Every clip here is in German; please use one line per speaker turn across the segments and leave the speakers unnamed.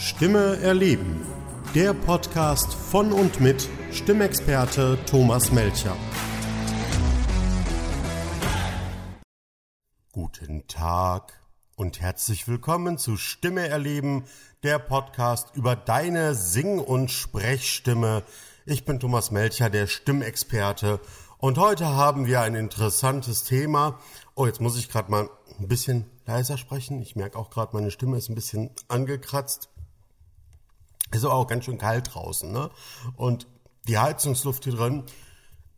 Stimme erleben. Der Podcast von und mit Stimmexperte Thomas Melcher. Guten Tag und herzlich willkommen zu Stimme erleben, der Podcast über deine Sing- und Sprechstimme. Ich bin Thomas Melcher, der Stimmexperte und heute haben wir ein interessantes Thema. Oh, jetzt muss ich gerade mal ein bisschen leiser sprechen. Ich merke auch gerade, meine Stimme ist ein bisschen angekratzt. Ist auch ganz schön kalt draußen, ne? Und die Heizungsluft hier drin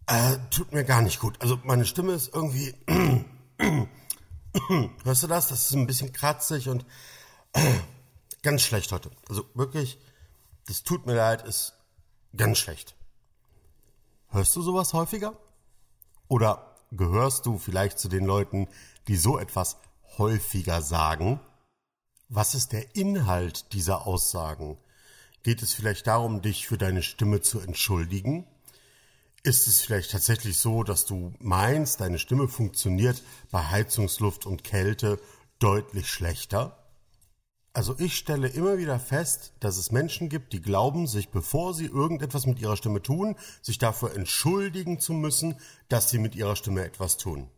äh, tut mir gar nicht gut. Also meine Stimme ist irgendwie. Hörst du das? Das ist ein bisschen kratzig und äh, ganz schlecht heute. Also wirklich, das tut mir leid, ist ganz schlecht. Hörst du sowas häufiger? Oder gehörst du vielleicht zu den Leuten, die so etwas häufiger sagen? Was ist der Inhalt dieser Aussagen? Geht es vielleicht darum, dich für deine Stimme zu entschuldigen? Ist es vielleicht tatsächlich so, dass du meinst, deine Stimme funktioniert bei Heizungsluft und Kälte deutlich schlechter? Also ich stelle immer wieder fest, dass es Menschen gibt, die glauben, sich bevor sie irgendetwas mit ihrer Stimme tun, sich dafür entschuldigen zu müssen, dass sie mit ihrer Stimme etwas tun.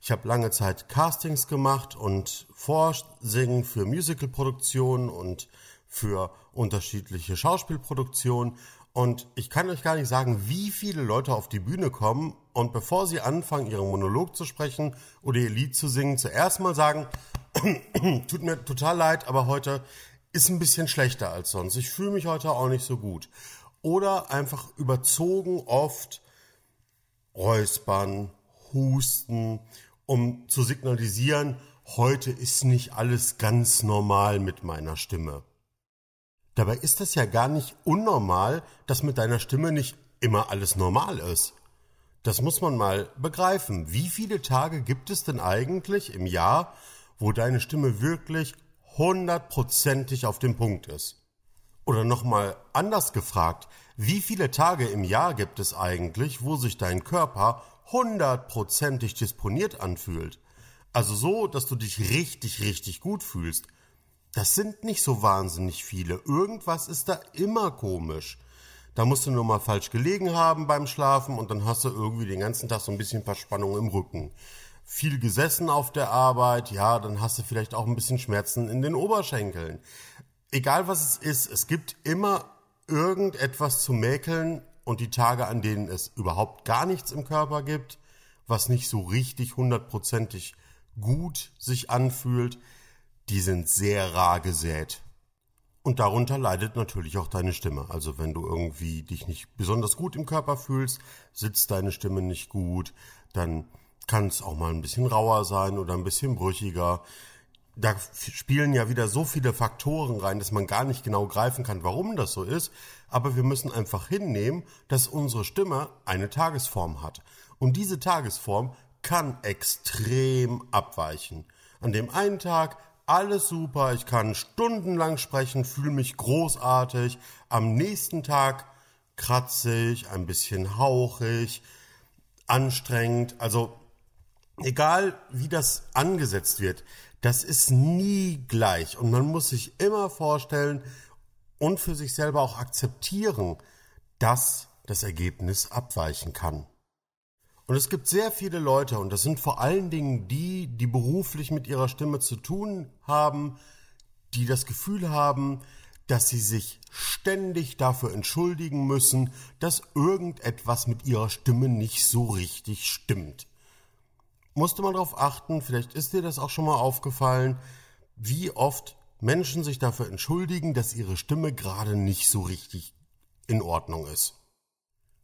Ich habe lange Zeit Castings gemacht und Vorsingen für Musicalproduktionen und für unterschiedliche Schauspielproduktionen. Und ich kann euch gar nicht sagen, wie viele Leute auf die Bühne kommen und bevor sie anfangen, ihren Monolog zu sprechen oder ihr Lied zu singen, zuerst mal sagen, tut mir total leid, aber heute ist ein bisschen schlechter als sonst. Ich fühle mich heute auch nicht so gut. Oder einfach überzogen oft räuspern, husten, um zu signalisieren, heute ist nicht alles ganz normal mit meiner Stimme. Dabei ist es ja gar nicht unnormal, dass mit deiner Stimme nicht immer alles normal ist. Das muss man mal begreifen. Wie viele Tage gibt es denn eigentlich im Jahr, wo deine Stimme wirklich hundertprozentig auf dem Punkt ist? Oder nochmal anders gefragt, wie viele Tage im Jahr gibt es eigentlich, wo sich dein Körper hundertprozentig disponiert anfühlt? Also so, dass du dich richtig, richtig gut fühlst. Das sind nicht so wahnsinnig viele. Irgendwas ist da immer komisch. Da musst du nur mal falsch gelegen haben beim Schlafen und dann hast du irgendwie den ganzen Tag so ein bisschen Verspannung im Rücken. Viel gesessen auf der Arbeit, ja, dann hast du vielleicht auch ein bisschen Schmerzen in den Oberschenkeln. Egal was es ist, es gibt immer irgendetwas zu mäkeln und die Tage, an denen es überhaupt gar nichts im Körper gibt, was nicht so richtig hundertprozentig gut sich anfühlt, die sind sehr rar gesät. Und darunter leidet natürlich auch deine Stimme. Also wenn du irgendwie dich nicht besonders gut im Körper fühlst, sitzt deine Stimme nicht gut, dann kann es auch mal ein bisschen rauer sein oder ein bisschen brüchiger. Da spielen ja wieder so viele Faktoren rein, dass man gar nicht genau greifen kann, warum das so ist. Aber wir müssen einfach hinnehmen, dass unsere Stimme eine Tagesform hat. Und diese Tagesform kann extrem abweichen. An dem einen Tag alles super, ich kann stundenlang sprechen, fühle mich großartig. Am nächsten Tag kratzig, ein bisschen hauchig, anstrengend. Also egal wie das angesetzt wird, das ist nie gleich. Und man muss sich immer vorstellen und für sich selber auch akzeptieren, dass das Ergebnis abweichen kann. Und es gibt sehr viele Leute, und das sind vor allen Dingen die, die beruflich mit ihrer Stimme zu tun haben, die das Gefühl haben, dass sie sich ständig dafür entschuldigen müssen, dass irgendetwas mit ihrer Stimme nicht so richtig stimmt. Musste man darauf achten, vielleicht ist dir das auch schon mal aufgefallen, wie oft Menschen sich dafür entschuldigen, dass ihre Stimme gerade nicht so richtig in Ordnung ist.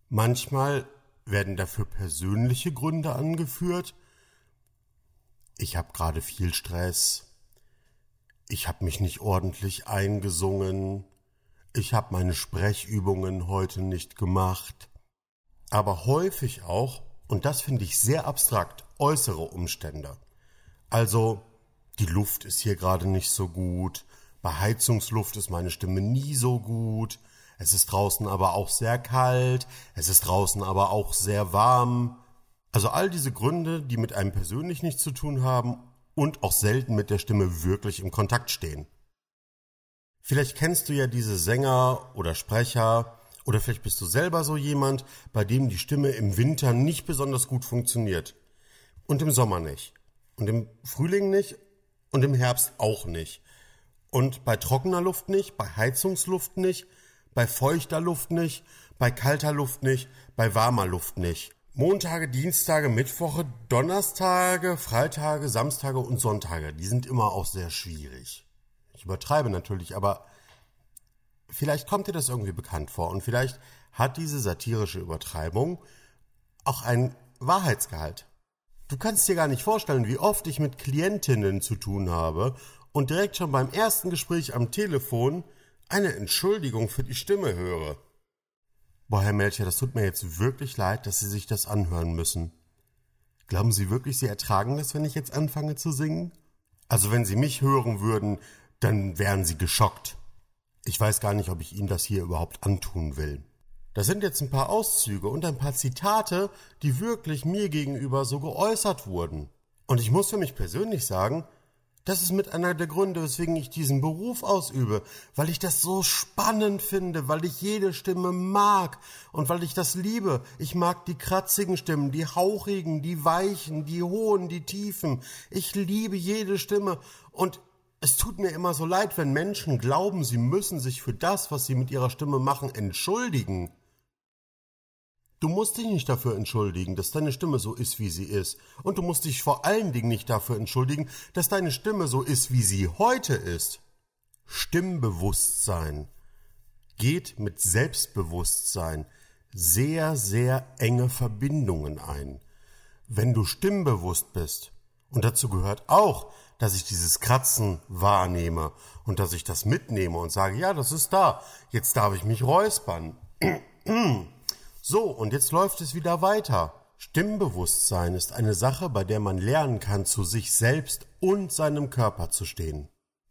Manchmal werden dafür persönliche Gründe angeführt? Ich habe gerade viel Stress. Ich habe mich nicht ordentlich eingesungen. Ich habe meine Sprechübungen heute nicht gemacht. Aber häufig auch, und das finde ich sehr abstrakt, äußere Umstände. Also, die Luft ist hier gerade nicht so gut, bei Heizungsluft ist meine Stimme nie so gut, es ist draußen aber auch sehr kalt, es ist draußen aber auch sehr warm. Also all diese Gründe, die mit einem persönlich nichts zu tun haben und auch selten mit der Stimme wirklich im Kontakt stehen. Vielleicht kennst du ja diese Sänger oder Sprecher oder vielleicht bist du selber so jemand, bei dem die Stimme im Winter nicht besonders gut funktioniert. Und im Sommer nicht. Und im Frühling nicht. Und im Herbst auch nicht. Und bei trockener Luft nicht, bei Heizungsluft nicht, bei feuchter Luft nicht, bei kalter Luft nicht, bei warmer Luft nicht. Montage, Dienstage, Mittwoche, Donnerstage, Freitage, Samstage und Sonntage, die sind immer auch sehr schwierig. Ich übertreibe natürlich, aber vielleicht kommt dir das irgendwie bekannt vor und vielleicht hat diese satirische Übertreibung auch einen Wahrheitsgehalt. Du kannst dir gar nicht vorstellen, wie oft ich mit Klientinnen zu tun habe und direkt schon beim ersten Gespräch am Telefon eine Entschuldigung für die Stimme höre. Boah, Herr Melcher, das tut mir jetzt wirklich leid, dass Sie sich das anhören müssen. Glauben Sie wirklich, Sie ertragen das, wenn ich jetzt anfange zu singen? Also wenn Sie mich hören würden, dann wären Sie geschockt. Ich weiß gar nicht, ob ich Ihnen das hier überhaupt antun will. Das sind jetzt ein paar Auszüge und ein paar Zitate, die wirklich mir gegenüber so geäußert wurden. Und ich muss für mich persönlich sagen, das ist mit einer der Gründe, weswegen ich diesen Beruf ausübe, weil ich das so spannend finde, weil ich jede Stimme mag und weil ich das liebe. Ich mag die kratzigen Stimmen, die hauchigen, die weichen, die hohen, die tiefen. Ich liebe jede Stimme und es tut mir immer so leid, wenn Menschen glauben, sie müssen sich für das, was sie mit ihrer Stimme machen, entschuldigen. Du musst dich nicht dafür entschuldigen, dass deine Stimme so ist, wie sie ist. Und du musst dich vor allen Dingen nicht dafür entschuldigen, dass deine Stimme so ist, wie sie heute ist. Stimmbewusstsein geht mit Selbstbewusstsein sehr, sehr enge Verbindungen ein. Wenn du stimmbewusst bist, und dazu gehört auch, dass ich dieses Kratzen wahrnehme und dass ich das mitnehme und sage, ja, das ist da, jetzt darf ich mich räuspern. So, und jetzt läuft es wieder weiter. Stimmbewusstsein ist eine Sache, bei der man lernen kann, zu sich selbst und seinem Körper zu stehen.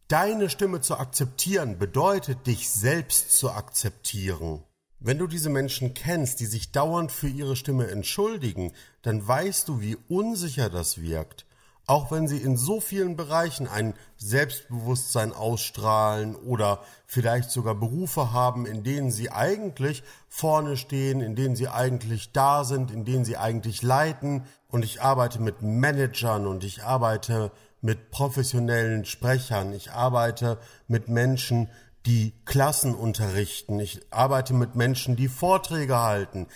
Deine Stimme zu akzeptieren bedeutet, dich selbst zu akzeptieren. Wenn du diese Menschen kennst, die sich dauernd für ihre Stimme entschuldigen, dann weißt du, wie unsicher das wirkt auch wenn sie in so vielen Bereichen ein Selbstbewusstsein ausstrahlen oder vielleicht sogar Berufe haben, in denen sie eigentlich vorne stehen, in denen sie eigentlich da sind, in denen sie eigentlich leiten. Und ich arbeite mit Managern und ich arbeite mit professionellen Sprechern, ich arbeite mit Menschen, die Klassen unterrichten, ich arbeite mit Menschen, die Vorträge halten.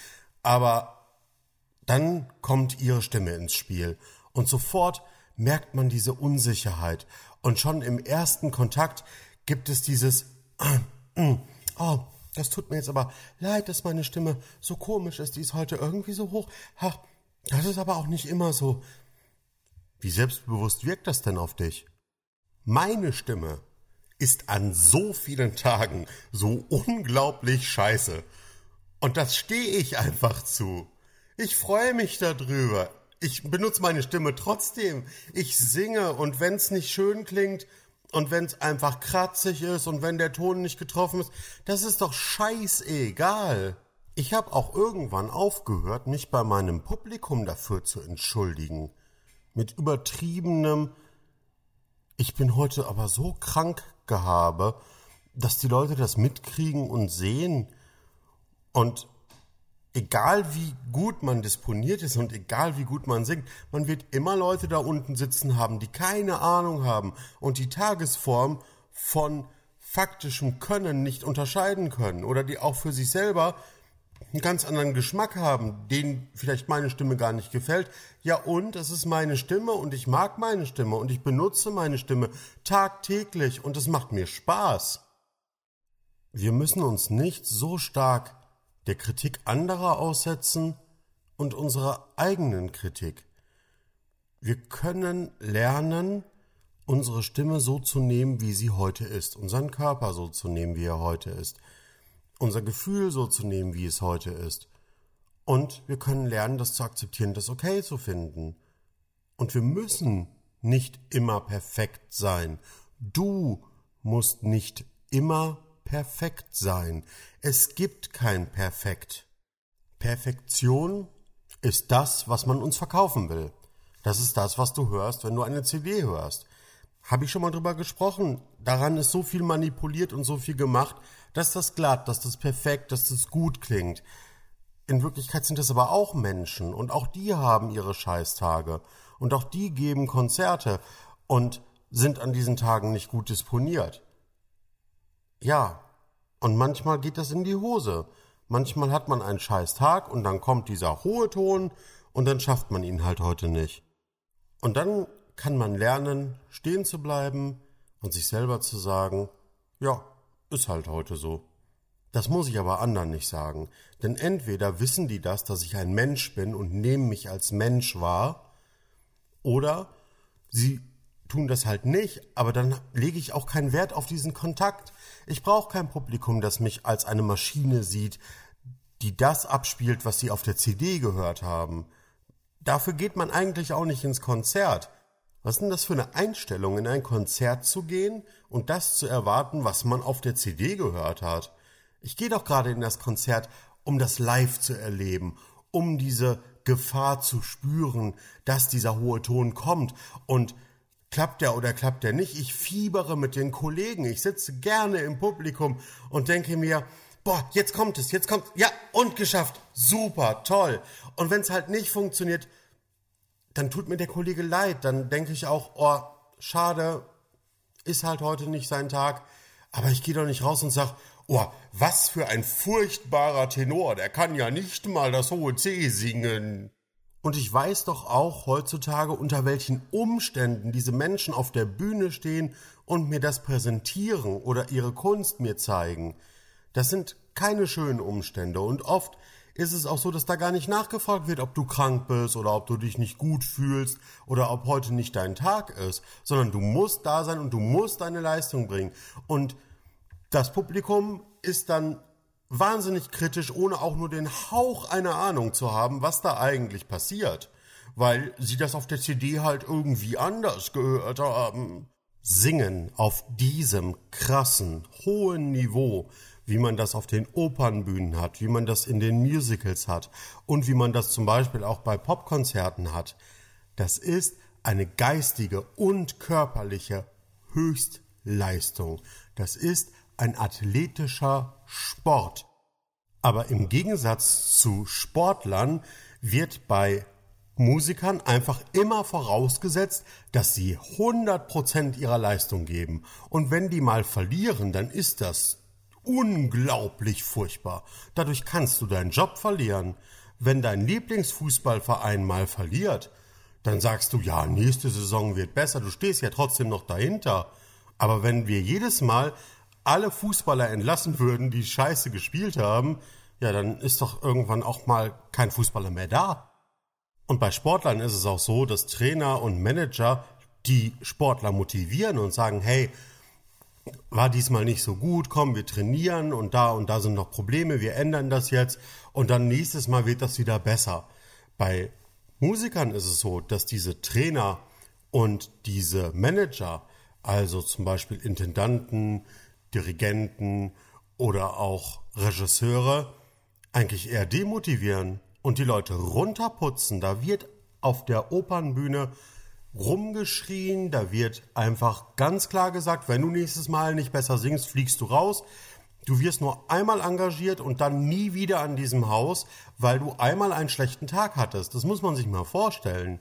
Aber dann kommt ihre Stimme ins Spiel und sofort merkt man diese Unsicherheit. Und schon im ersten Kontakt gibt es dieses, oh, das tut mir jetzt aber leid, dass meine Stimme so komisch ist, die ist heute irgendwie so hoch. Ach, das ist aber auch nicht immer so. Wie selbstbewusst wirkt das denn auf dich? Meine Stimme ist an so vielen Tagen so unglaublich scheiße. Und das stehe ich einfach zu. Ich freue mich darüber ich benutze meine Stimme trotzdem. Ich singe und wenn es nicht schön klingt und wenn es einfach kratzig ist und wenn der Ton nicht getroffen ist, das ist doch scheißegal. Ich habe auch irgendwann aufgehört, mich bei meinem Publikum dafür zu entschuldigen. Mit übertriebenem Ich bin heute aber so krank gehabe, dass die Leute das mitkriegen und sehen. Und egal wie gut man disponiert ist und egal wie gut man singt, man wird immer Leute da unten sitzen haben, die keine Ahnung haben und die Tagesform von faktischem Können nicht unterscheiden können oder die auch für sich selber einen ganz anderen Geschmack haben, denen vielleicht meine Stimme gar nicht gefällt. Ja, und es ist meine Stimme und ich mag meine Stimme und ich benutze meine Stimme tagtäglich und es macht mir Spaß. Wir müssen uns nicht so stark der Kritik anderer aussetzen und unserer eigenen Kritik. Wir können lernen, unsere Stimme so zu nehmen, wie sie heute ist, unseren Körper so zu nehmen, wie er heute ist, unser Gefühl so zu nehmen, wie es heute ist. Und wir können lernen, das zu akzeptieren, das okay zu finden. Und wir müssen nicht immer perfekt sein. Du musst nicht immer perfekt sein. Es gibt kein Perfekt. Perfektion ist das, was man uns verkaufen will. Das ist das, was du hörst, wenn du eine CD hörst. Habe ich schon mal drüber gesprochen. Daran ist so viel manipuliert und so viel gemacht, dass das glatt, dass das perfekt, dass das gut klingt. In Wirklichkeit sind es aber auch Menschen und auch die haben ihre Scheißtage und auch die geben Konzerte und sind an diesen Tagen nicht gut disponiert. Ja, und manchmal geht das in die Hose. Manchmal hat man einen Scheißtag und dann kommt dieser hohe Ton und dann schafft man ihn halt heute nicht. Und dann kann man lernen, stehen zu bleiben und sich selber zu sagen, ja, ist halt heute so. Das muss ich aber anderen nicht sagen, denn entweder wissen die das, dass ich ein Mensch bin und nehmen mich als Mensch wahr, oder sie tun das halt nicht, aber dann lege ich auch keinen Wert auf diesen Kontakt. Ich brauche kein Publikum, das mich als eine Maschine sieht, die das abspielt, was sie auf der CD gehört haben. Dafür geht man eigentlich auch nicht ins Konzert. Was ist denn das für eine Einstellung, in ein Konzert zu gehen und das zu erwarten, was man auf der CD gehört hat? Ich gehe doch gerade in das Konzert, um das live zu erleben, um diese Gefahr zu spüren, dass dieser hohe Ton kommt und klappt der oder klappt der nicht. Ich fiebere mit den Kollegen, ich sitze gerne im Publikum und denke mir, boah, jetzt kommt es, jetzt kommt, ja, und geschafft, super, toll. Und wenn es halt nicht funktioniert, dann tut mir der Kollege leid. Dann denke ich auch, oh, schade, ist halt heute nicht sein Tag. Aber ich gehe doch nicht raus und sage, oh, was für ein furchtbarer Tenor, der kann ja nicht mal das hohe C singen. Und ich weiß doch auch heutzutage, unter welchen Umständen diese Menschen auf der Bühne stehen und mir das präsentieren oder ihre Kunst mir zeigen. Das sind keine schönen Umstände und oft ist es auch so, dass da gar nicht nachgefragt wird, ob du krank bist oder ob du dich nicht gut fühlst oder ob heute nicht dein Tag ist, sondern du musst da sein und du musst deine Leistung bringen. Und das Publikum ist dann wahnsinnig kritisch, ohne auch nur den Hauch einer Ahnung zu haben, was da eigentlich passiert, weil sie das auf der CD halt irgendwie anders gehört haben. Singen auf diesem krassen, hohen Niveau wie man das auf den Opernbühnen hat, wie man das in den Musicals hat und wie man das zum Beispiel auch bei Popkonzerten hat. Das ist eine geistige und körperliche Höchstleistung. Das ist ein athletischer Sport. Aber im Gegensatz zu Sportlern wird bei Musikern einfach immer vorausgesetzt, dass sie 100% ihrer Leistung geben. Und wenn die mal verlieren, dann ist das unglaublich furchtbar. Dadurch kannst du deinen Job verlieren. Wenn dein Lieblingsfußballverein mal verliert, dann sagst du, ja, nächste Saison wird besser, du stehst ja trotzdem noch dahinter. Aber wenn wir jedes Mal alle Fußballer entlassen würden, die scheiße gespielt haben, ja, dann ist doch irgendwann auch mal kein Fußballer mehr da. Und bei Sportlern ist es auch so, dass Trainer und Manager die Sportler motivieren und sagen, hey, war diesmal nicht so gut, komm, wir trainieren und da und da sind noch Probleme, wir ändern das jetzt und dann nächstes Mal wird das wieder besser. Bei Musikern ist es so, dass diese Trainer und diese Manager, also zum Beispiel Intendanten, Dirigenten oder auch Regisseure, eigentlich eher demotivieren und die Leute runterputzen. Da wird auf der Opernbühne rumgeschrien, da wird einfach ganz klar gesagt, wenn du nächstes Mal nicht besser singst, fliegst du raus. Du wirst nur einmal engagiert und dann nie wieder an diesem Haus, weil du einmal einen schlechten Tag hattest. Das muss man sich mal vorstellen.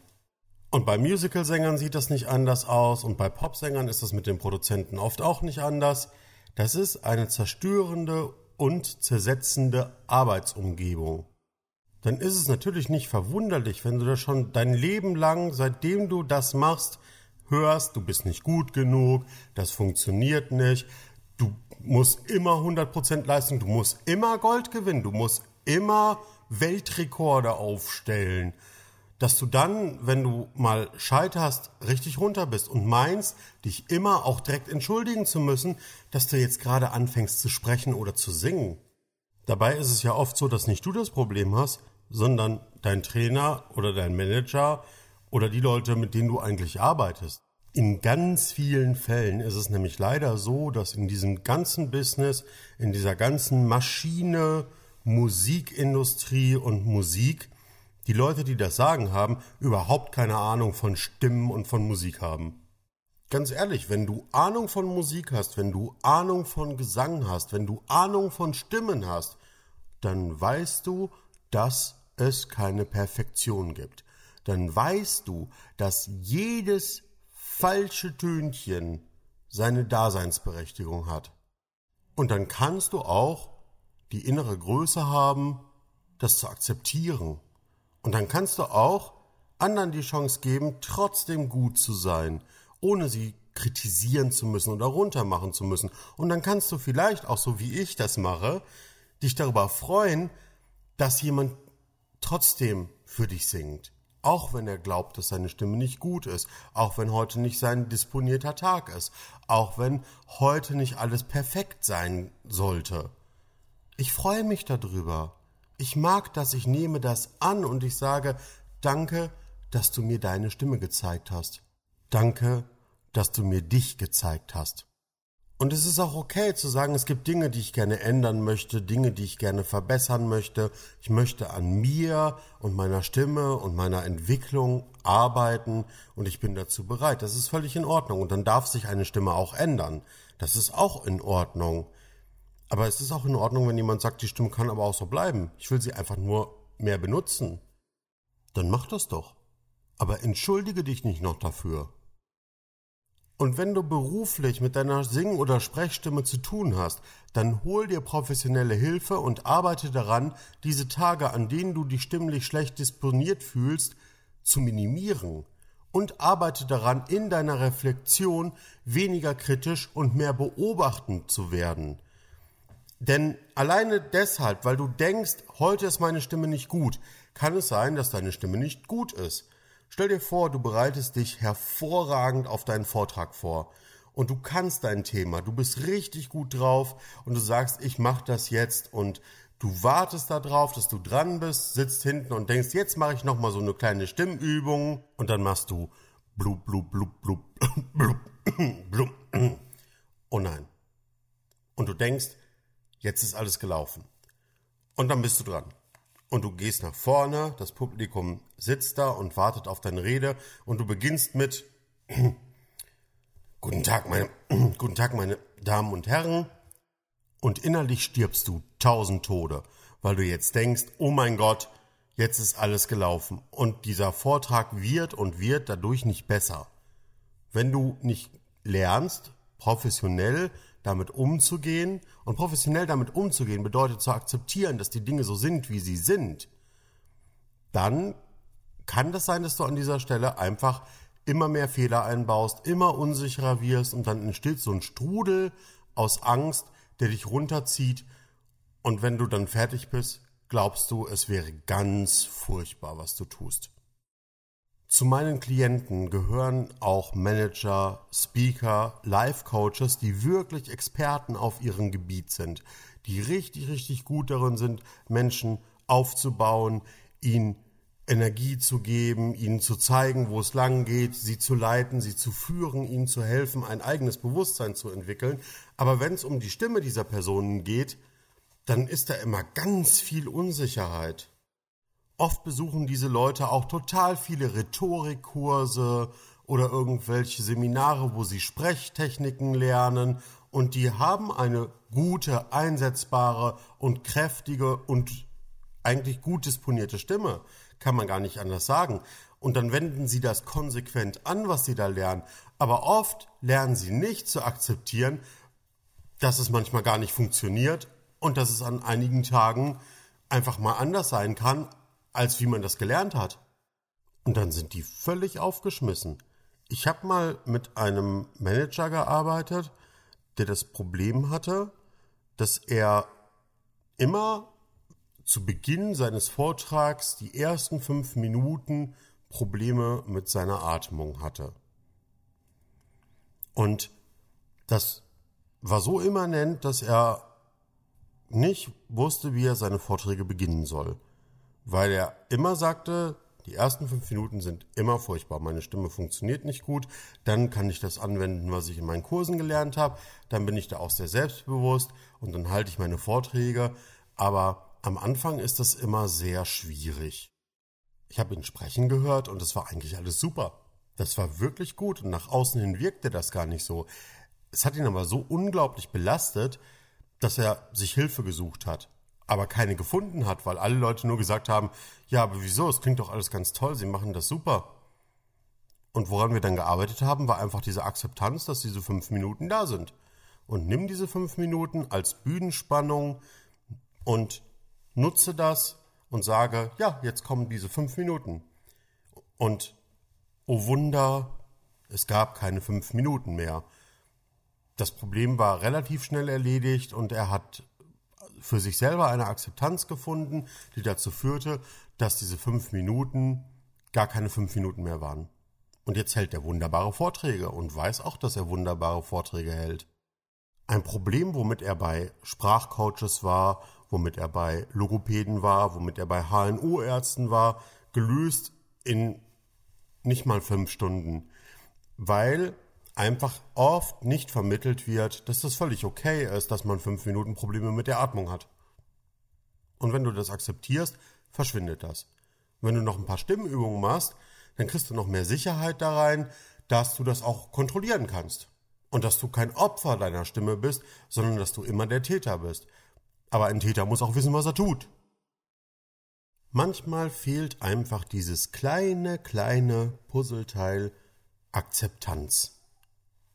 Und bei Musicalsängern sieht das nicht anders aus und bei Popsängern ist das mit den Produzenten oft auch nicht anders. Das ist eine zerstörende und zersetzende Arbeitsumgebung. Dann ist es natürlich nicht verwunderlich, wenn du das schon dein Leben lang, seitdem du das machst, hörst, du bist nicht gut genug, das funktioniert nicht, du musst immer 100% leisten, du musst immer Gold gewinnen, du musst immer Weltrekorde aufstellen, dass du dann, wenn du mal scheiterst, richtig runter bist und meinst, dich immer auch direkt entschuldigen zu müssen, dass du jetzt gerade anfängst zu sprechen oder zu singen. Dabei ist es ja oft so, dass nicht du das Problem hast, sondern dein Trainer oder dein Manager oder die Leute, mit denen du eigentlich arbeitest. In ganz vielen Fällen ist es nämlich leider so, dass in diesem ganzen Business, in dieser ganzen Maschine, Musikindustrie und Musik, die Leute, die das Sagen haben, überhaupt keine Ahnung von Stimmen und von Musik haben. Ganz ehrlich, wenn du Ahnung von Musik hast, wenn du Ahnung von Gesang hast, wenn du Ahnung von Stimmen hast, dann weißt du, dass es keine Perfektion gibt. Dann weißt du, dass jedes falsche Tönchen seine Daseinsberechtigung hat. Und dann kannst du auch die innere Größe haben, das zu akzeptieren. Und dann kannst du auch anderen die Chance geben, trotzdem gut zu sein, ohne sie kritisieren zu müssen oder runtermachen zu müssen. Und dann kannst du vielleicht, auch so wie ich das mache, dich darüber freuen, dass jemand trotzdem für dich singt. Auch wenn er glaubt, dass seine Stimme nicht gut ist, auch wenn heute nicht sein disponierter Tag ist, auch wenn heute nicht alles perfekt sein sollte. Ich freue mich darüber. Ich mag das, ich nehme das an und ich sage, danke, dass du mir deine Stimme gezeigt hast. Danke, dass du mir dich gezeigt hast. Und es ist auch okay zu sagen, es gibt Dinge, die ich gerne ändern möchte, Dinge, die ich gerne verbessern möchte. Ich möchte an mir und meiner Stimme und meiner Entwicklung arbeiten und ich bin dazu bereit. Das ist völlig in Ordnung. Und dann darf sich eine Stimme auch ändern. Das ist auch in Ordnung. Aber es ist auch in Ordnung, wenn jemand sagt, die Stimme kann aber auch so bleiben. Ich will sie einfach nur mehr benutzen. Dann mach das doch. Aber entschuldige dich nicht noch dafür. Und wenn du beruflich mit deiner Sing- oder Sprechstimme zu tun hast, dann hol dir professionelle Hilfe und arbeite daran, diese Tage, an denen du dich stimmlich schlecht disponiert fühlst, zu minimieren. Und arbeite daran, in deiner Reflexion weniger kritisch und mehr beobachtend zu werden. Denn alleine deshalb, weil du denkst, heute ist meine Stimme nicht gut, kann es sein, dass deine Stimme nicht gut ist. Stell dir vor, du bereitest dich hervorragend auf deinen Vortrag vor und du kannst dein Thema, du bist richtig gut drauf und du sagst, ich mache das jetzt und du wartest darauf, dass du dran bist, sitzt hinten und denkst, jetzt mache ich noch mal so eine kleine Stimmübung und dann machst du blub blub blub blub blub blub. Oh nein. Und du denkst, jetzt ist alles gelaufen. Und dann bist du dran und du gehst nach vorne, das Publikum sitzt da und wartet auf deine Rede und du beginnst mit Guten Tag, meine, guten Tag, meine Damen und Herren. Und innerlich stirbst du tausend Tode, weil du jetzt denkst, oh mein Gott, jetzt ist alles gelaufen. Und dieser Vortrag wird und wird dadurch nicht besser. Wenn du nicht lernst, professionell damit umzugehen. Und professionell damit umzugehen bedeutet zu akzeptieren, dass die Dinge so sind, wie sie sind. Dann kann das sein, dass du an dieser Stelle einfach immer mehr Fehler einbaust, immer unsicherer wirst und dann entsteht so ein Strudel aus Angst, der dich runterzieht. Und wenn du dann fertig bist, glaubst du, es wäre ganz furchtbar, was du tust. Zu meinen Klienten gehören auch Manager, Speaker, Life-Coaches, die wirklich Experten auf ihrem Gebiet sind, die richtig, richtig gut darin sind, Menschen aufzubauen, ihnen Energie zu geben, ihnen zu zeigen, wo es lang geht, sie zu leiten, sie zu führen, ihnen zu helfen, ein eigenes Bewusstsein zu entwickeln. Aber wenn es um die Stimme dieser Personen geht, dann ist da immer ganz viel Unsicherheit. Oft besuchen diese Leute auch total viele Rhetorikkurse oder irgendwelche Seminare, wo sie Sprechtechniken lernen und die haben eine gute, einsetzbare und kräftige und eigentlich gut disponierte Stimme, kann man gar nicht anders sagen. Und dann wenden sie das konsequent an, was sie da lernen. Aber oft lernen sie nicht zu akzeptieren, dass es manchmal gar nicht funktioniert und dass es an einigen Tagen einfach mal anders sein kann, als wie man das gelernt hat. Und dann sind die völlig aufgeschmissen. Ich habe mal mit einem Manager gearbeitet, der das Problem hatte, dass er immer zu Beginn seines Vortrags die ersten fünf Minuten Probleme mit seiner Atmung hatte. Und das war so immanent, dass er nicht wusste, wie er seine Vorträge beginnen soll weil er immer sagte, die ersten fünf Minuten sind immer furchtbar. Meine Stimme funktioniert nicht gut. Dann kann ich das anwenden, was ich in meinen Kursen gelernt habe. Dann bin ich da auch sehr selbstbewusst und dann halte ich meine Vorträge. Aber am Anfang ist das immer sehr schwierig. Ich habe ihn sprechen gehört und es war eigentlich alles super. Das war wirklich gut und nach außen hin wirkte das gar nicht so. Es hat ihn aber so unglaublich belastet, dass er sich Hilfe gesucht hat, aber keine gefunden hat, weil alle Leute nur gesagt haben, ja, aber wieso, es klingt doch alles ganz toll, sie machen das super. Und woran wir dann gearbeitet haben, war einfach diese Akzeptanz, dass diese fünf Minuten da sind. Und nimm diese fünf Minuten als Bühnenspannung und nutze das und sage, ja, jetzt kommen diese fünf Minuten. Und oh Wunder, es gab keine fünf Minuten mehr. Das Problem war relativ schnell erledigt und er hat für sich selber eine Akzeptanz gefunden, die dazu führte, dass diese fünf Minuten gar keine fünf Minuten mehr waren. Und jetzt hält er wunderbare Vorträge und weiß auch, dass er wunderbare Vorträge hält. Ein Problem, womit er bei Sprachcoaches war, womit er bei Logopäden war, womit er bei HNO-Ärzten war, gelöst in nicht mal fünf Stunden, weil einfach oft nicht vermittelt wird, dass das völlig okay ist, dass man fünf Minuten Probleme mit der Atmung hat. Und wenn du das akzeptierst, verschwindet das. Wenn du noch ein paar Stimmübungen machst, dann kriegst du noch mehr Sicherheit da rein, dass du das auch kontrollieren kannst. Und dass du kein Opfer deiner Stimme bist, sondern dass du immer der Täter bist. Aber ein Täter muss auch wissen, was er tut. Manchmal fehlt einfach dieses kleine, kleine Puzzleteil Akzeptanz.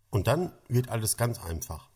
Und dann wird alles ganz einfach.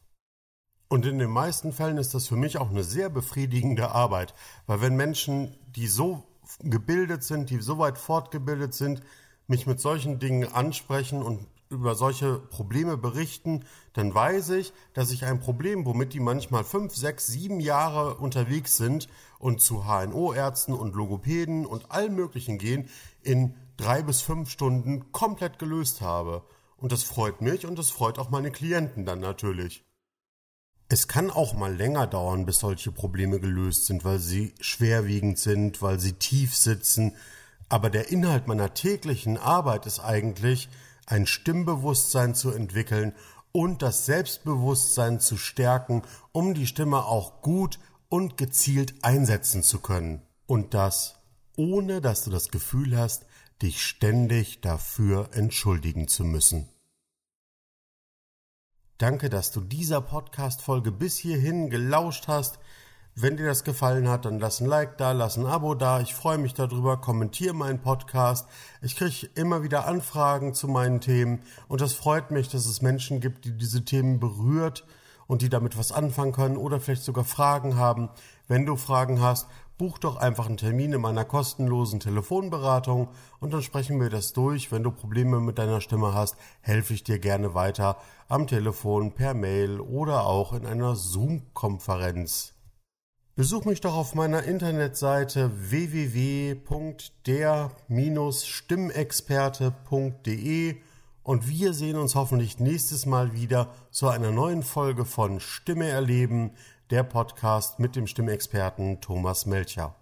Und in den meisten Fällen ist das für mich auch eine sehr befriedigende Arbeit, weil wenn Menschen, die so gebildet sind, die so weit fortgebildet sind, mich mit solchen Dingen ansprechen und über solche Probleme berichten, dann weiß ich, dass ich ein Problem, womit die manchmal fünf, sechs, sieben Jahre unterwegs sind und zu HNO-Ärzten und Logopäden und allem Möglichen gehen, in drei bis fünf Stunden komplett gelöst habe. Und das freut mich und das freut auch meine Klienten dann natürlich. Es kann auch mal länger dauern, bis solche Probleme gelöst sind, weil sie schwerwiegend sind, weil sie tief sitzen. Aber der Inhalt meiner täglichen Arbeit ist eigentlich, ein Stimmbewusstsein zu entwickeln und das Selbstbewusstsein zu stärken, um die Stimme auch gut und gezielt einsetzen zu können. Und das ohne dass du das Gefühl hast, dich ständig dafür entschuldigen zu müssen. Danke, dass du dieser Podcast-Folge bis hierhin gelauscht hast. Wenn dir das gefallen hat, dann lass ein Like da, lass ein Abo da. Ich freue mich darüber. Kommentiere meinen Podcast. Ich kriege immer wieder Anfragen zu meinen Themen und das freut mich, dass es Menschen gibt, die diese Themen berührt und die damit was anfangen können oder vielleicht sogar Fragen haben. Wenn du Fragen hast, buch doch einfach einen Termin in meiner kostenlosen Telefonberatung und dann sprechen wir das durch. Wenn du Probleme mit deiner Stimme hast, helfe ich dir gerne weiter am Telefon, per Mail oder auch in einer Zoom-Konferenz. Besuch mich doch auf meiner Internetseite www.der-stimmexperte.de und wir sehen uns hoffentlich nächstes Mal wieder zu einer neuen Folge von Stimme erleben, der Podcast mit dem Stimmexperten Thomas Melcher.